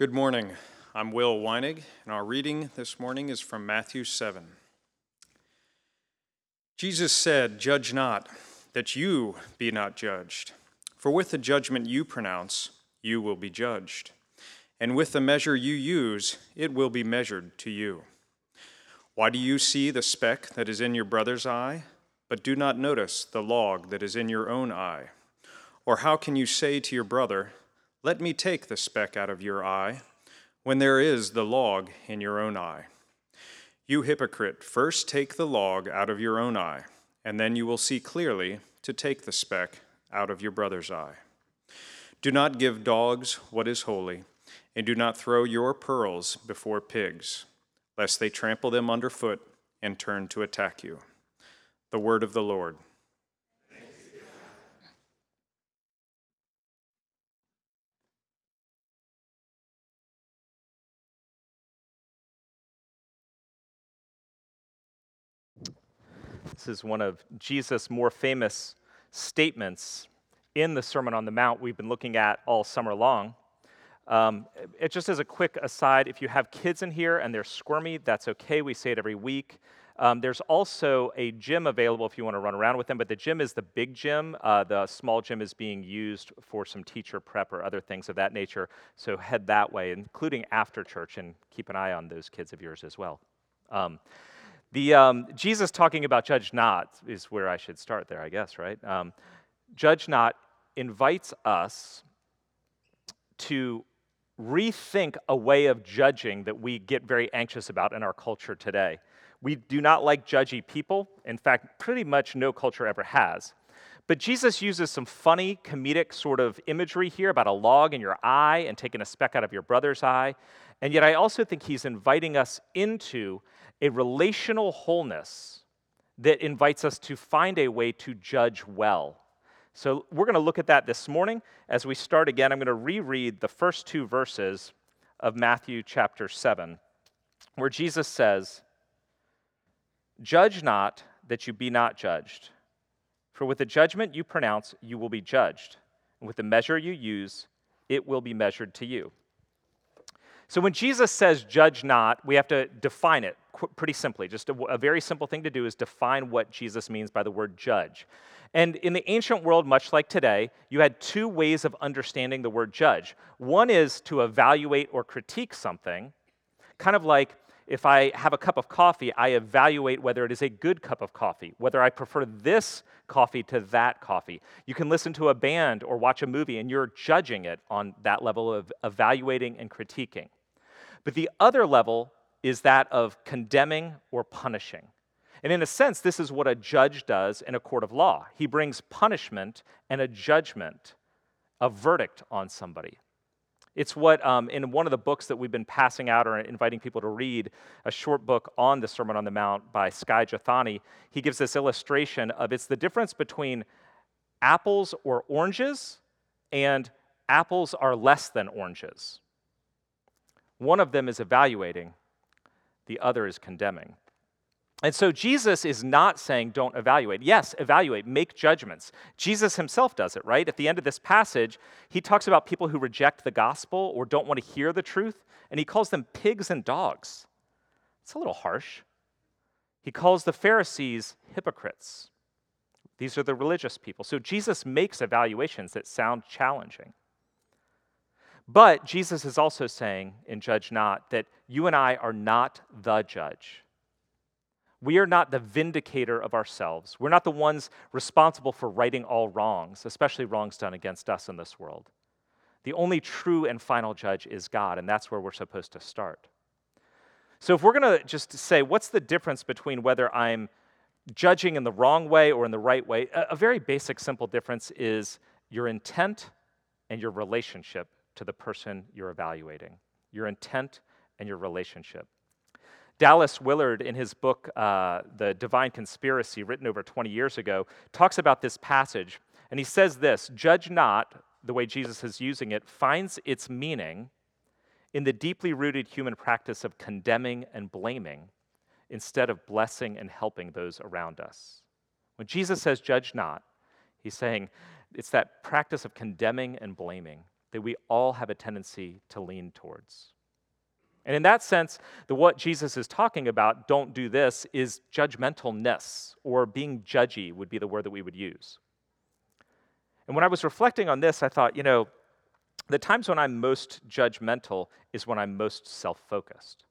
Good morning. I'm Will Weinig, and our reading this morning is from Matthew 7. Jesus said, Judge not, that you be not judged. For with the judgment you pronounce, you will be judged. And with the measure you use, it will be measured to you. Why do you see the speck that is in your brother's eye, but do not notice the log that is in your own eye? Or how can you say to your brother, let me take the speck out of your eye, when there is the log in your own eye. You hypocrite, first take the log out of your own eye, and then you will see clearly to take the speck out of your brother's eye. Do not give dogs what is holy, and do not throw your pearls before pigs, lest they trample them underfoot and turn to attack you. The word of the Lord. This is one of Jesus' more famous statements in the Sermon on the Mount we've been looking at all summer long. Um, it just as a quick aside, if you have kids in here and they're squirmy, that's okay. We say it every week. Um, there's also a gym available if you want to run around with them, but the gym is the big gym. Uh, the small gym is being used for some teacher prep or other things of that nature. So head that way, including after church, and keep an eye on those kids of yours as well. Um, the, um, Jesus talking about judge not is where I should start there, I guess, right? Um, judge not invites us to rethink a way of judging that we get very anxious about in our culture today. We do not like judgy people. In fact, pretty much no culture ever has. But Jesus uses some funny, comedic sort of imagery here about a log in your eye and taking a speck out of your brother's eye. And yet, I also think he's inviting us into a relational wholeness that invites us to find a way to judge well. So, we're going to look at that this morning. As we start again, I'm going to reread the first two verses of Matthew chapter 7, where Jesus says, Judge not that you be not judged. For with the judgment you pronounce, you will be judged. And with the measure you use, it will be measured to you. So when Jesus says judge not, we have to define it pretty simply. Just a, very simple thing to do is define what Jesus means by the word judge. And in the ancient world, much like today, you had two ways of understanding the word judge. One is to evaluate or critique something, kind of like if I have a cup of coffee, I evaluate whether it is a good cup of coffee, whether I prefer this coffee to that coffee. You can listen to a band or watch a movie, and you're judging it on that level of evaluating and critiquing. But the other level is that of condemning or punishing. And in a sense, this is what a judge does in a court of law. He brings punishment and a judgment, a verdict on somebody. It's what, um, in one of the books that we've been passing out or inviting people to read, a short book on the Sermon on the Mount by Skye Jethani, he gives this illustration of it's the difference between apples or oranges and apples are less than oranges. One of them is evaluating, the other is condemning. And so Jesus is not saying don't evaluate. Yes, evaluate, make judgments. Jesus himself does it, right? At the end of this passage, he talks about people who reject the gospel or don't want to hear the truth, and he calls them pigs and dogs. It's a little harsh. He calls the Pharisees hypocrites. These are the religious people. So Jesus makes evaluations that sound challenging. But Jesus is also saying in Judge Not that you and I are not the judge. We are not the vindicator of ourselves. We're not the ones responsible for righting all wrongs, especially wrongs done against us in this world. The only true and final judge is God, and that's where we're supposed to start. So, if we're going to just say, what's the difference between whether I'm judging in the wrong way or in the right way? A, very basic, simple difference is your intent and your relationship to the person you're evaluating, your intent and your relationship. Dallas Willard, in his book, uh, The Divine Conspiracy, written over 20 years ago, talks about this passage. And he says this Judge not, the way Jesus is using it, finds its meaning in the deeply rooted human practice of condemning and blaming instead of blessing and helping those around us. When Jesus says, Judge not, he's saying it's that practice of condemning and blaming that we all have a tendency to lean towards. And in that sense, the what Jesus is talking about, don't do this, is judgmentalness, or being judgy would be the word that we would use. And when I was reflecting on this, I thought, you know, the times when I'm most judgmental is when I'm most self focused.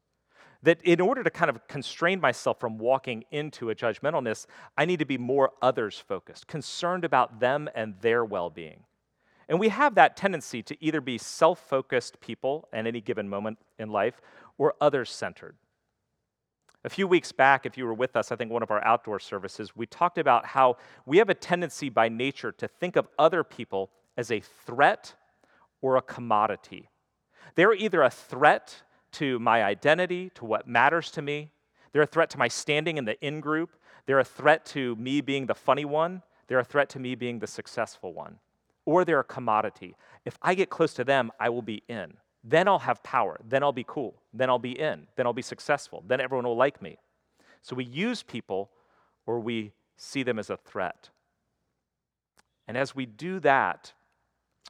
That in order to kind of constrain myself from walking into a judgmentalness, I need to be more others focused, concerned about them and their well being. And we have that tendency to either be self focused people at any given moment in life or others centered. A few weeks back, if you were with us, I think one of our outdoor services, we talked about how we have a tendency by nature to think of other people as a threat or a commodity. They're either a threat to my identity, to what matters to me, they're a threat to my standing in the in group, they're a threat to me being the funny one, they're a threat to me being the successful one or they're a commodity. If I get close to them, I will be in. Then I'll have power. Then I'll be cool. Then I'll be in. Then I'll be successful. Then everyone will like me. So we use people or we see them as a threat. And as we do that,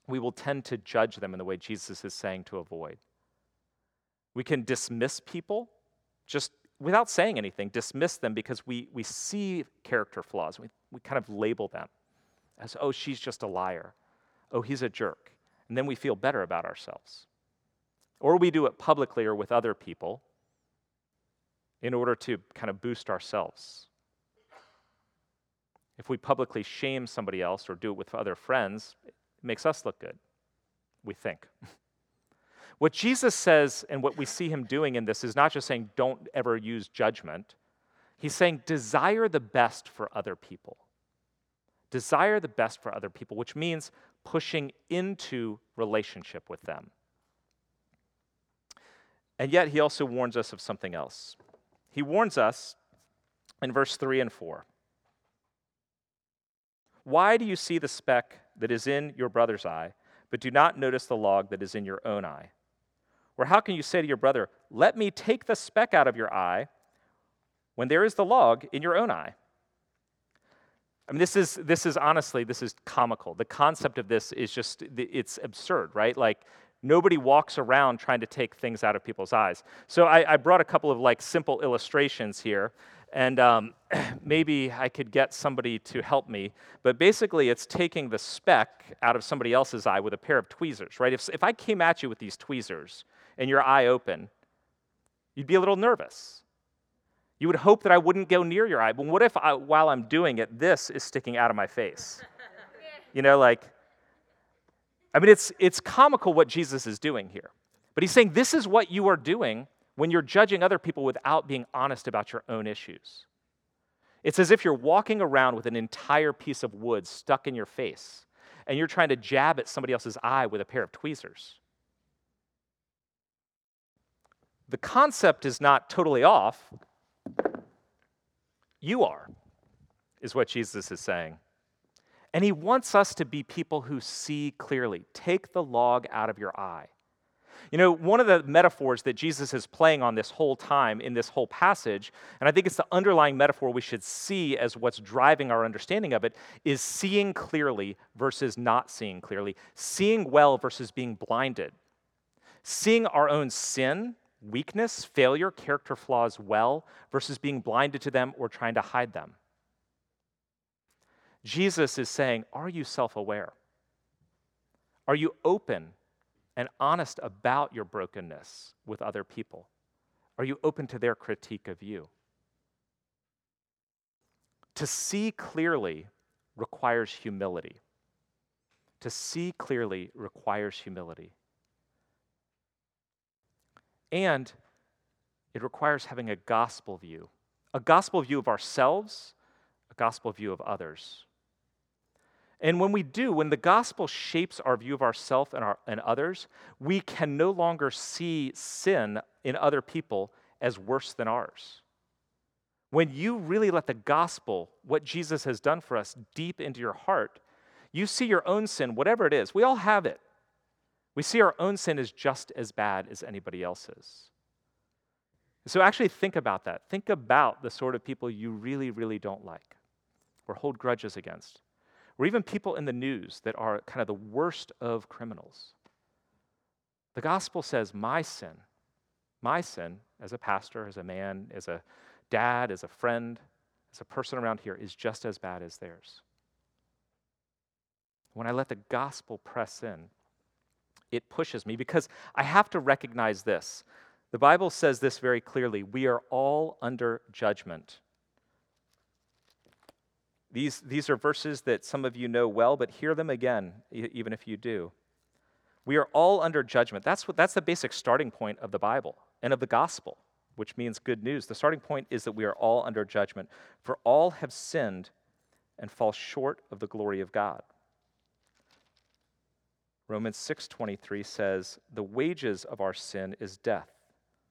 we will tend to judge them in the way Jesus is saying to avoid. We can dismiss people just without saying anything, dismiss them because we, we see character flaws. We, we kind of label them as, oh, she's just a liar oh, he's a jerk. And then we feel better about ourselves. Or we do it publicly or with other people in order to kind of boost ourselves. If we publicly shame somebody else or do it with other friends, it makes us look good, we think. what Jesus says and what we see him doing in this is not just saying don't ever use judgment, he's saying desire the best for other people. Desire the best for other people, which means pushing into relationship with them. And yet, he also warns us of something else. He warns us in verse 3 and 4 Why do you see the speck that is in your brother's eye, but do not notice the log that is in your own eye? Or how can you say to your brother, Let me take the speck out of your eye, when there is the log in your own eye? I mean, this is, this is honestly, this is comical. The concept of this is just, it's absurd, right? Like, nobody walks around trying to take things out of people's eyes. So I, I brought a couple of like simple illustrations here, and um, maybe I could get somebody to help me. But basically, it's taking the speck out of somebody else's eye with a pair of tweezers, right? If, if I came at you with these tweezers and your eye open, you'd be a little nervous. You would hope that I wouldn't go near your eye. But what if I, while I'm doing it, this is sticking out of my face? You know, like, I mean, it's, it's comical what Jesus is doing here. But he's saying this is what you are doing when you're judging other people without being honest about your own issues. It's as if you're walking around with an entire piece of wood stuck in your face and you're trying to jab at somebody else's eye with a pair of tweezers. The concept is not totally off, you are, is what Jesus is saying. And he wants us to be people who see clearly. Take the log out of your eye. You know, one of the metaphors that Jesus is playing on this whole time in this whole passage, and I think it's the underlying metaphor we should see as what's driving our understanding of it, is seeing clearly versus not seeing clearly, seeing well versus being blinded, seeing our own sin weakness, failure, character flaws well versus being blinded to them or trying to hide them. Jesus is saying, Are you self aware? Are you open and honest about your brokenness with other people? Are you open to their critique of you? To see clearly requires humility. To see clearly requires humility. And it requires having a gospel view a gospel view of ourselves, a gospel view of others. And when we do, when the gospel shapes our view of ourselves and, our, and others, we can no longer see sin in other people as worse than ours. When you really let the gospel, what Jesus has done for us, deep into your heart, you see your own sin, whatever it is. We all have it. We see our own sin is just as bad as anybody else's. So actually think about that. Think about the sort of people you really, really don't like or hold grudges against, or even people in the news that are kind of the worst of criminals. The gospel says, My sin, my sin as a pastor, as a man, as a dad, as a friend, as a person around here is just as bad as theirs. When I let the gospel press in, it pushes me because I have to recognize this. The Bible says this very clearly we are all under judgment. These, these are verses that some of you know well, but hear them again, even if you do. We are all under judgment. That's, what, that's the basic starting point of the Bible and of the gospel, which means good news. The starting point is that we are all under judgment, for all have sinned and fall short of the glory of God. Romans 6:23 says, "The wages of our sin is death.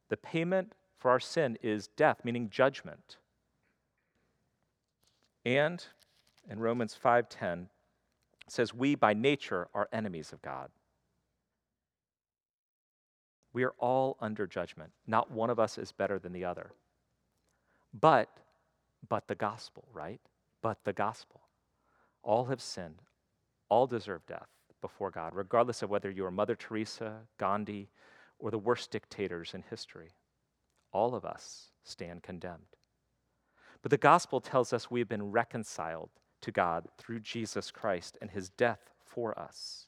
The payment for our sin is death, meaning judgment." And in Romans 5:10 says, "We by nature are enemies of God." We are all under judgment. Not one of us is better than the other. But but the gospel, right? But the gospel. All have sinned. All deserve death before God, regardless of whether you are Mother Teresa, Gandhi, or the worst dictators in history. All of us stand condemned. But the gospel tells us we have been reconciled to God through Jesus Christ and his death for us.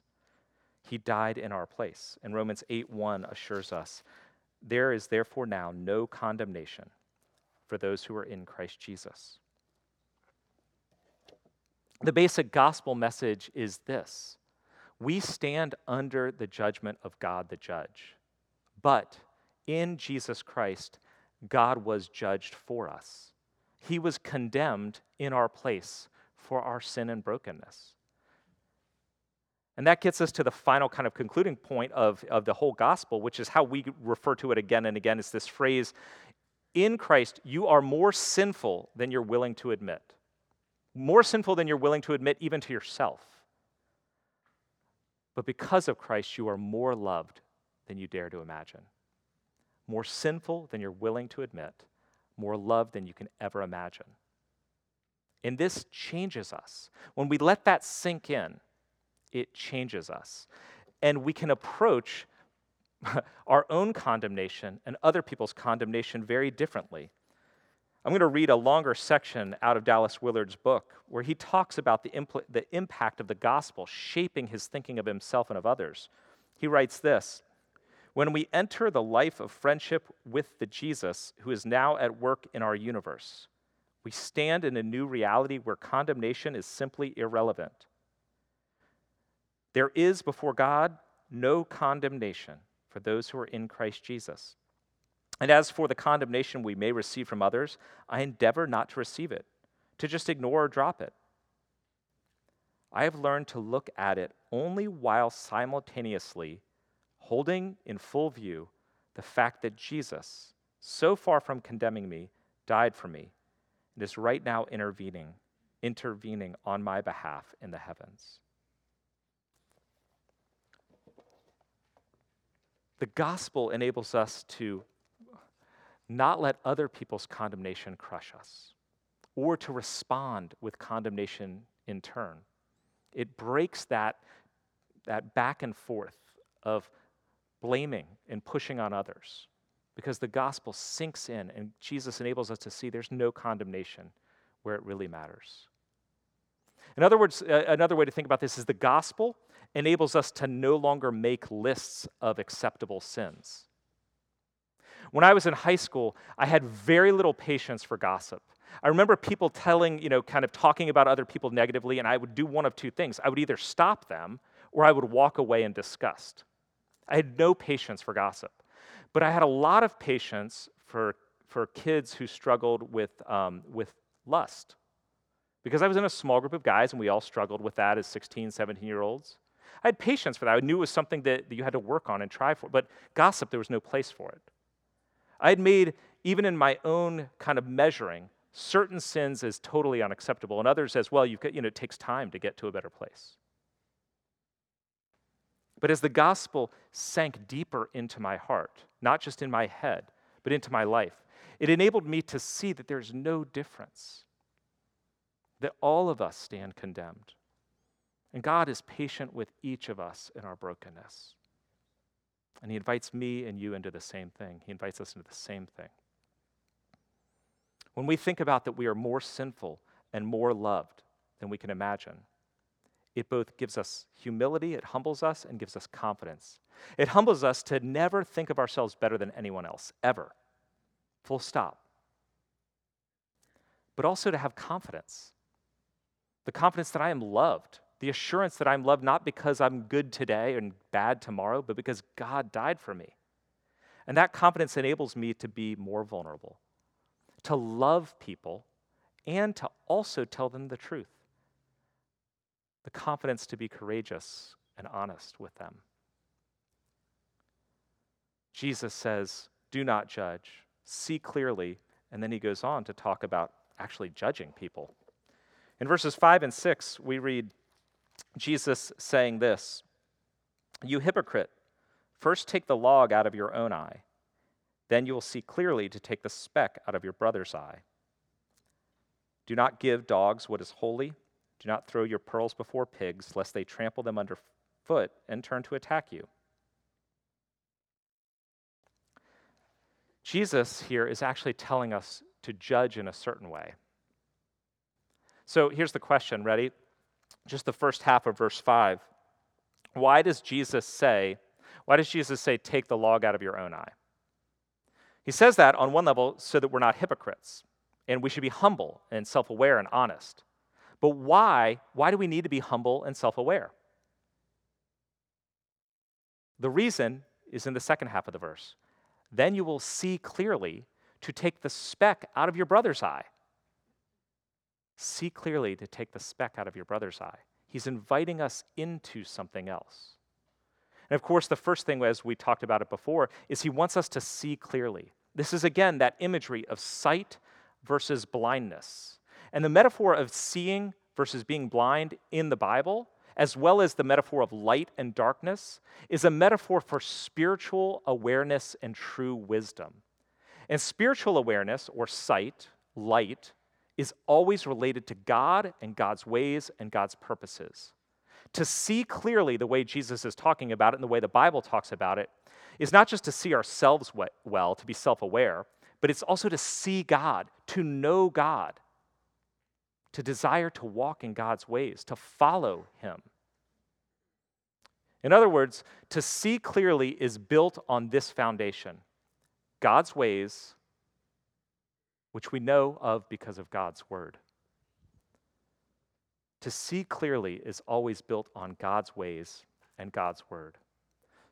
He died in our place. And Romans 8 1 assures us there is therefore now no condemnation for those who are in Christ Jesus. The basic gospel message is this we stand under the judgment of God the judge. But in Jesus Christ, God was judged for us. He was condemned in our place for our sin and brokenness. And that gets us to the final kind of concluding point of, of the whole gospel, which is how we refer to it again and again. Is this phrase, in Christ, you are more sinful than you're willing to admit. More sinful than you're willing to admit, even to yourself. But because of Christ, you are more loved than you dare to imagine. More sinful than you're willing to admit, more loved than you can ever imagine. And this changes us. When we let that sink in, it changes us. And we can approach our own condemnation and other people's condemnation very differently. I'm going to read a longer section out of Dallas Willard's book where he talks about the, impl- the impact of the gospel shaping his thinking of himself and of others. He writes this When we enter the life of friendship with the Jesus who is now at work in our universe, we stand in a new reality where condemnation is simply irrelevant. There is before God no condemnation for those who are in Christ Jesus. And as for the condemnation we may receive from others, I endeavor not to receive it, to just ignore or drop it. I have learned to look at it only while simultaneously holding in full view the fact that Jesus, so far from condemning me, died for me and is right now intervening, intervening on my behalf in the heavens. The gospel enables us to not let other people's condemnation crush us or to respond with condemnation in turn. It breaks that, that back and forth of blaming and pushing on others because the gospel sinks in and Jesus enables us to see there's no condemnation where it really matters. In other words, another way to think about this is the gospel enables us to no longer make lists of acceptable sins. When I was in high school, I had very little patience for gossip. I remember people telling, you know, kind of talking about other people negatively, and I would do one of two things. I would either stop them or I would walk away in disgust. I had no patience for gossip. But I had a lot of patience for, for kids who struggled with, um, with lust. Because I was in a small group of guys and we all struggled with that as 16, 17 year olds. I had patience for that. I knew it was something that, that you had to work on and try for. But gossip, there was no place for it. I had made, even in my own kind of measuring, certain sins as totally unacceptable, and others as well, you've got, you know, it takes time to get to a better place. But as the gospel sank deeper into my heart, not just in my head, but into my life, it enabled me to see that there's no difference, that all of us stand condemned. And God is patient with each of us in our brokenness. And he invites me and you into the same thing. He invites us into the same thing. When we think about that we are more sinful and more loved than we can imagine, it both gives us humility, it humbles us, and gives us confidence. It humbles us to never think of ourselves better than anyone else, ever. Full stop. But also to have confidence the confidence that I am loved, the assurance that I'm loved not because I'm good today and bad tomorrow, but because God died for me. And that confidence enables me to be more vulnerable, to love people, and to also tell them the truth. The confidence to be courageous and honest with them. Jesus says, Do not judge, see clearly, and then he goes on to talk about actually judging people. In verses 5 and 6, we read Jesus saying this You hypocrite, first take the log out of your own eye, then you will see clearly to take the speck out of your brother's eye. Do not give dogs what is holy. Do not throw your pearls before pigs, lest they trample them underfoot and turn to attack you. Jesus here is actually telling us to judge in a certain way. So here's the question ready? Just the first half of verse 5. Why does Jesus say, why does Jesus say, take the log out of your own eye? He says that on one level so that we're not hypocrites and we should be humble and self aware and honest. But why? Why do we need to be humble and self aware? The reason is in the second half of the verse. Then you will see clearly to take the speck out of your brother's eye. See clearly to take the speck out of your brother's eye. He's inviting us into something else. And of course, the first thing, as we talked about it before, is he wants us to see clearly. This is again that imagery of sight versus blindness. And the metaphor of seeing versus being blind in the Bible, as well as the metaphor of light and darkness, is a metaphor for spiritual awareness and true wisdom. And spiritual awareness, or sight, light, is always related to God and God's ways and God's purposes. To see clearly the way Jesus is talking about it and the way the Bible talks about it is not just to see ourselves well, to be self aware, but it's also to see God, to know God, to desire to walk in God's ways, to follow Him. In other words, to see clearly is built on this foundation God's ways which we know of because of God's word. To see clearly is always built on God's ways and God's word.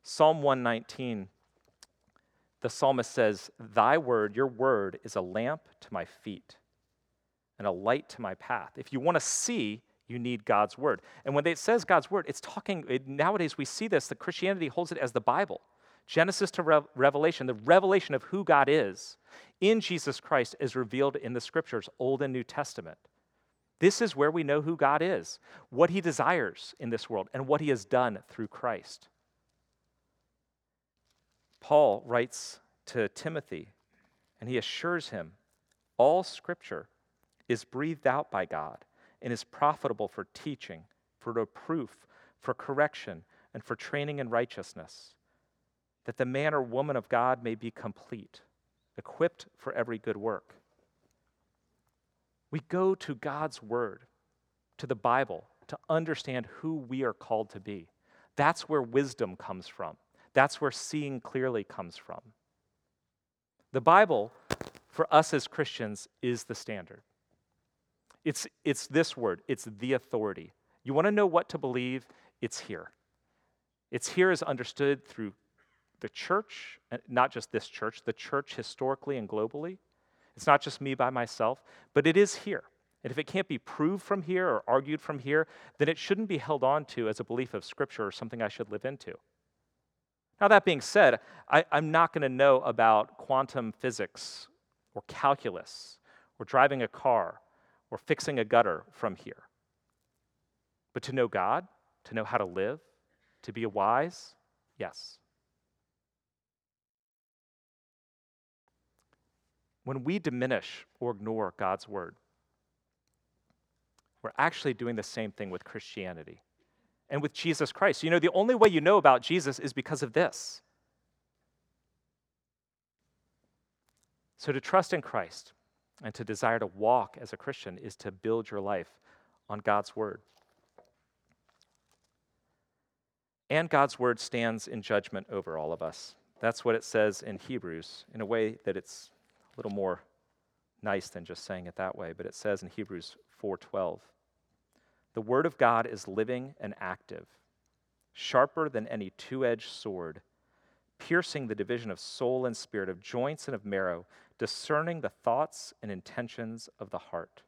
Psalm 119, the psalmist says, Thy word, your word, is a lamp to my feet and a light to my path. If you want to see, you need God's word. And when it says God's word, it's talking, it, nowadays we see this, that Christianity holds it as the Bible. Genesis to Re- Revelation, the revelation of who God is in Jesus Christ is revealed in the scriptures, Old and New Testament. This is where we know who God is, what he desires in this world, and what he has done through Christ. Paul writes to Timothy, and he assures him all scripture is breathed out by God and is profitable for teaching, for reproof, for correction, and for training in righteousness that the man or woman of God may be complete, equipped for every good work. We go to God's Word, to the Bible, to understand who we are called to be. That's where wisdom comes from. That's where seeing clearly comes from. The Bible, for us as Christians, is the standard. It's, it's this word, it's the authority. You want to know what to believe? It's here. It's here as understood through the church, not just this church, the church historically and globally. It's not just me by myself, but it is here. And if it can't be proved from here or argued from here, then it shouldn't be held on to as a belief of Scripture or something I should live into. Now, that being said, I, am not going to know about quantum physics or calculus or driving a car or fixing a gutter from here. But to know God, to know how to live, to be wise, yes. when we diminish or ignore God's word, we're actually doing the same thing with Christianity and with Jesus Christ. You know, the only way you know about Jesus is because of this. So, to trust in Christ and to desire to walk as a Christian is to build your life on God's word. And God's word stands in judgment over all of us. That's what it says in Hebrews, in a way that it's little more nice than just saying it that way, but it says in Hebrews 4:12, "The word of God is living and active, sharper than any two-edged sword, piercing the division of soul and spirit, of joints and of marrow, discerning the thoughts and intentions of the heart."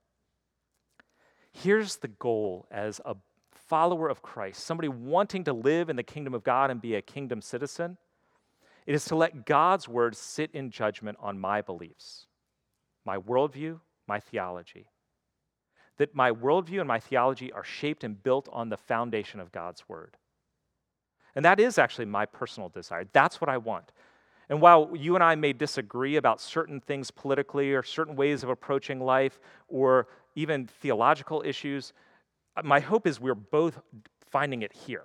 Here's the goal as a follower of Christ, somebody wanting to live in the kingdom of God and be a kingdom citizen. It is to let God's word sit in judgment on my beliefs, my worldview, my theology. That my worldview and my theology are shaped and built on the foundation of God's word. And that is actually my personal desire. That's what I want. And while you and I may disagree about certain things politically or certain ways of approaching life or even theological issues, uh, my hope is we're both finding it here.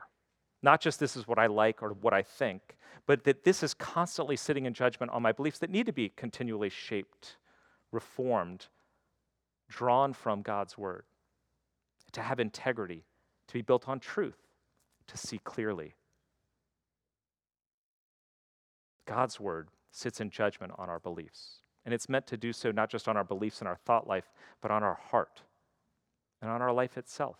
Not just this is what I like or what I think, but that this is constantly sitting in judgment on my beliefs that need to be continually shaped, reformed, drawn from God's word, to have integrity, to be built on truth, to see clearly. God's word sits in judgment on our beliefs. And it's meant to do so not just on our beliefs and our thought life, but on our heart and on our life itself.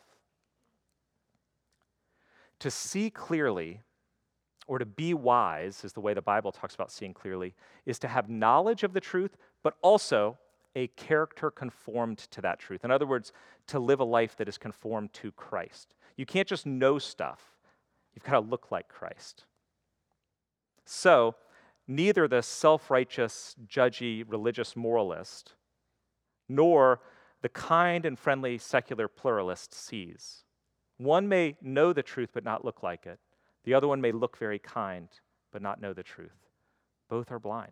To see clearly or to be wise, is the way the Bible talks about seeing clearly, is to have knowledge of the truth, but also a character conformed to that truth. In other words, to live a life that is conformed to Christ. You can't just know stuff, you've got to look like Christ. So, neither the self righteous, judgy, religious moralist, nor the kind and friendly secular pluralist sees. One may know the truth but not look like it. The other one may look very kind but not know the truth. Both are blind.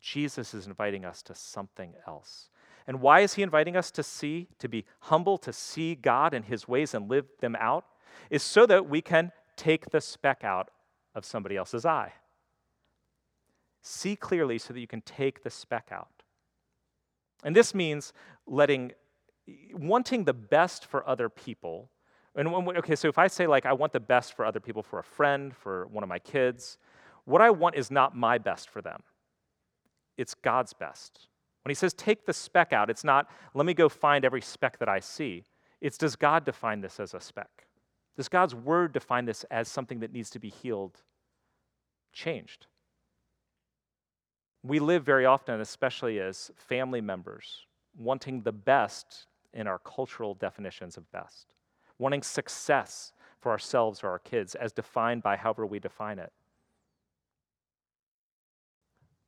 Jesus is inviting us to something else. And why is he inviting us to see, to be humble, to see God and his ways and live them out? Is so that we can take the speck out of somebody else's eye. See clearly so that you can take the speck out. And this means letting, wanting the best for other people and when, okay, so if I say, like, I want the best for other people, for a friend, for one of my kids, what I want is not my best for them, it's God's best. When he says, take the speck out, it's not, let me go find every speck that I see. It's, does God define this as a speck? Does God's word define this as something that needs to be healed, changed? We live very often, especially as family members, wanting the best in our cultural definitions of best wanting success for ourselves or our kids as defined by however we define it.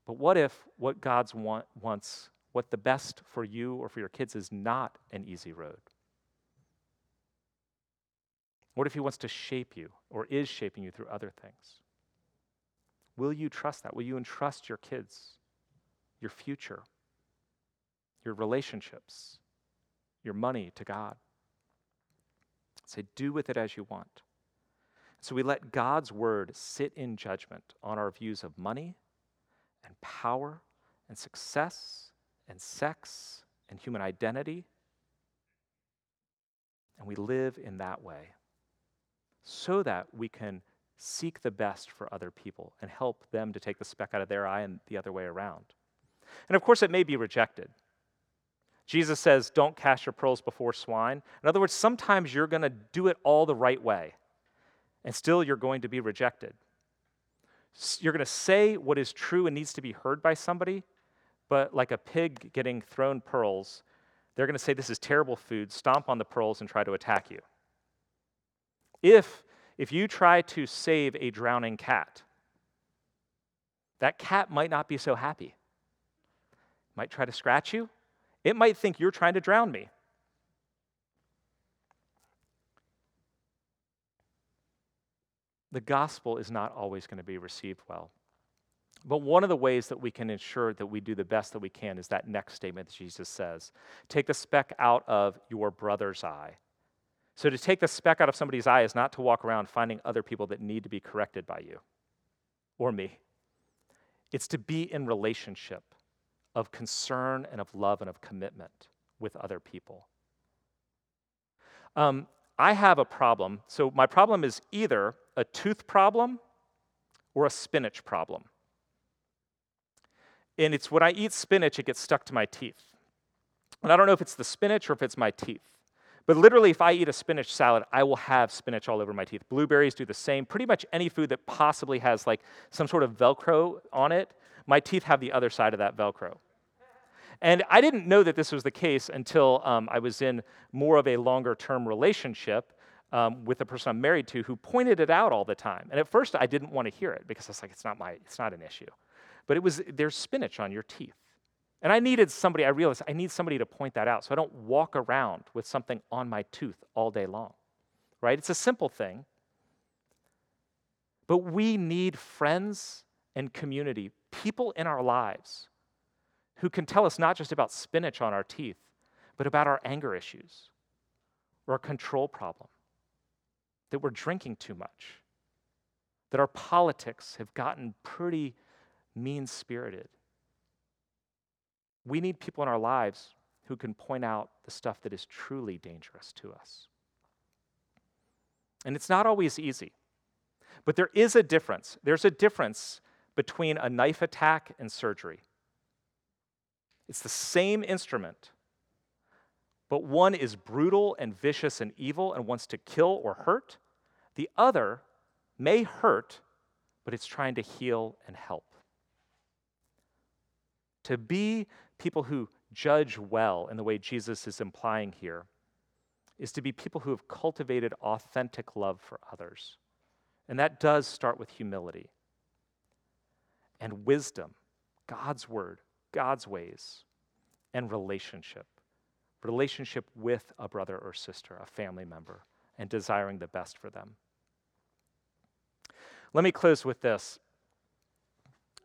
But what if what God's want, wants, what the best for you or for your kids is not an easy road? What if He wants to shape you or is shaping you through other things? Will you trust that? Will you entrust your kids, your future, your relationships, your money to God? Say, do with it as you want. So we let God's word sit in judgment on our views of money and power and success and sex and human identity. And we live in that way so that we can seek the best for other people and help them to take the speck out of their eye and the other way around. And of course, it may be rejected. Jesus says, Don't cast your pearls before swine. In other words, sometimes you're going to do it all the right way, and still you're going to be rejected. You're going to say what is true and needs to be heard by somebody, but like a pig getting thrown pearls, they're going to say, This is terrible food, stomp on the pearls, and try to attack you. If, if you try to save a drowning cat, that cat might not be so happy. Might try to scratch you, it might think you're trying to drown me. The gospel is not always going to be received well. But one of the ways that we can ensure that we do the best that we can is that next statement that Jesus says Take the speck out of your brother's eye. So, to take the speck out of somebody's eye is not to walk around finding other people that need to be corrected by you or me. It's to be in relationship of concern and of love and of commitment with other people. Um, I have a problem. So, my problem is either a tooth problem or a spinach problem. And it's when I eat spinach, it gets stuck to my teeth. And I don't know if it's the spinach or if it's my teeth. But literally, if I eat a spinach salad, I will have spinach all over my teeth. Blueberries do the same. Pretty much any food that possibly has like some sort of Velcro on it, my teeth have the other side of that Velcro. And I didn't know that this was the case until um, I was in more of a longer term relationship um, with the person I'm married to who pointed it out all the time. And at first, I didn't want to hear it because I was like, it's not, my, it's not an issue. But it was, there's spinach on your teeth. And I needed somebody, I realized I need somebody to point that out so I don't walk around with something on my tooth all day long, right? It's a simple thing. But we need friends and community, people in our lives who can tell us not just about spinach on our teeth, but about our anger issues or a control problem, that we're drinking too much, that our politics have gotten pretty mean spirited. We need people in our lives who can point out the stuff that is truly dangerous to us. And it's not always easy, but there is a difference. There's a difference between a knife attack and surgery. It's the same instrument, but one is brutal and vicious and evil and wants to kill or hurt. The other may hurt, but it's trying to heal and help. To be people who judge well in the way Jesus is implying here is to be people who have cultivated authentic love for others. And that does start with humility and wisdom, God's word, God's ways, and relationship. Relationship with a brother or sister, a family member, and desiring the best for them. Let me close with this.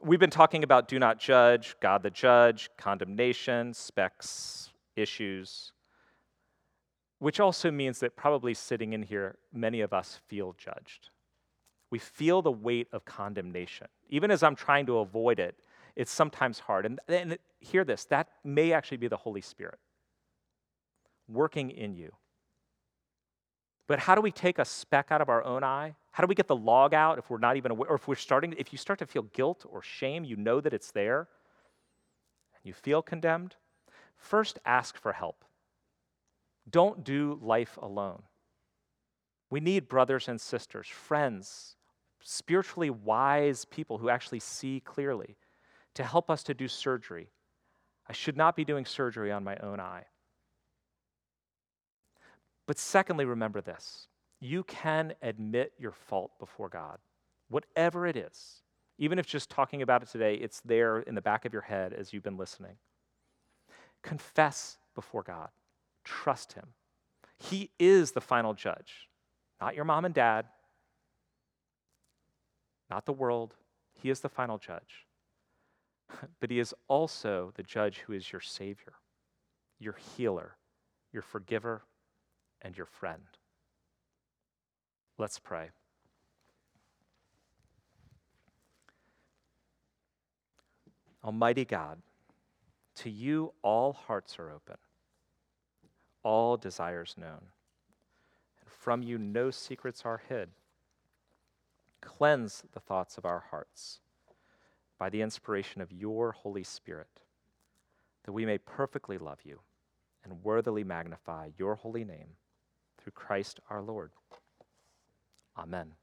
We've been talking about do not judge, God the judge, condemnation, specks, issues, which also means that probably sitting in here, many of us feel judged. We feel the weight of condemnation. Even as I'm trying to avoid it, it's sometimes hard. And, and hear this that may actually be the Holy Spirit working in you. But how do we take a speck out of our own eye how do we get the log out if we're not even aware, or if we're starting, if you start to feel guilt or shame, you know that it's there, and you feel condemned? First, ask for help. Don't do life alone. We need brothers and sisters, friends, spiritually wise people who actually see clearly to help us to do surgery. I should not be doing surgery on my own eye. But secondly, remember this you can admit your fault before God, whatever it is. Even if just talking about it today, it's there in the back of your head as you've been listening. Confess before God, trust Him. He is the final judge, not your mom and dad, not the world. He is the final judge. But He is also the judge who is your Savior, your healer, your forgiver, and your friend. Let's pray. Almighty God, to you all hearts are open, all desires known, and from you no secrets are hid. Cleanse the thoughts of our hearts by the inspiration of your Holy Spirit, that we may perfectly love you and worthily magnify your holy name through Christ our Lord. Amen.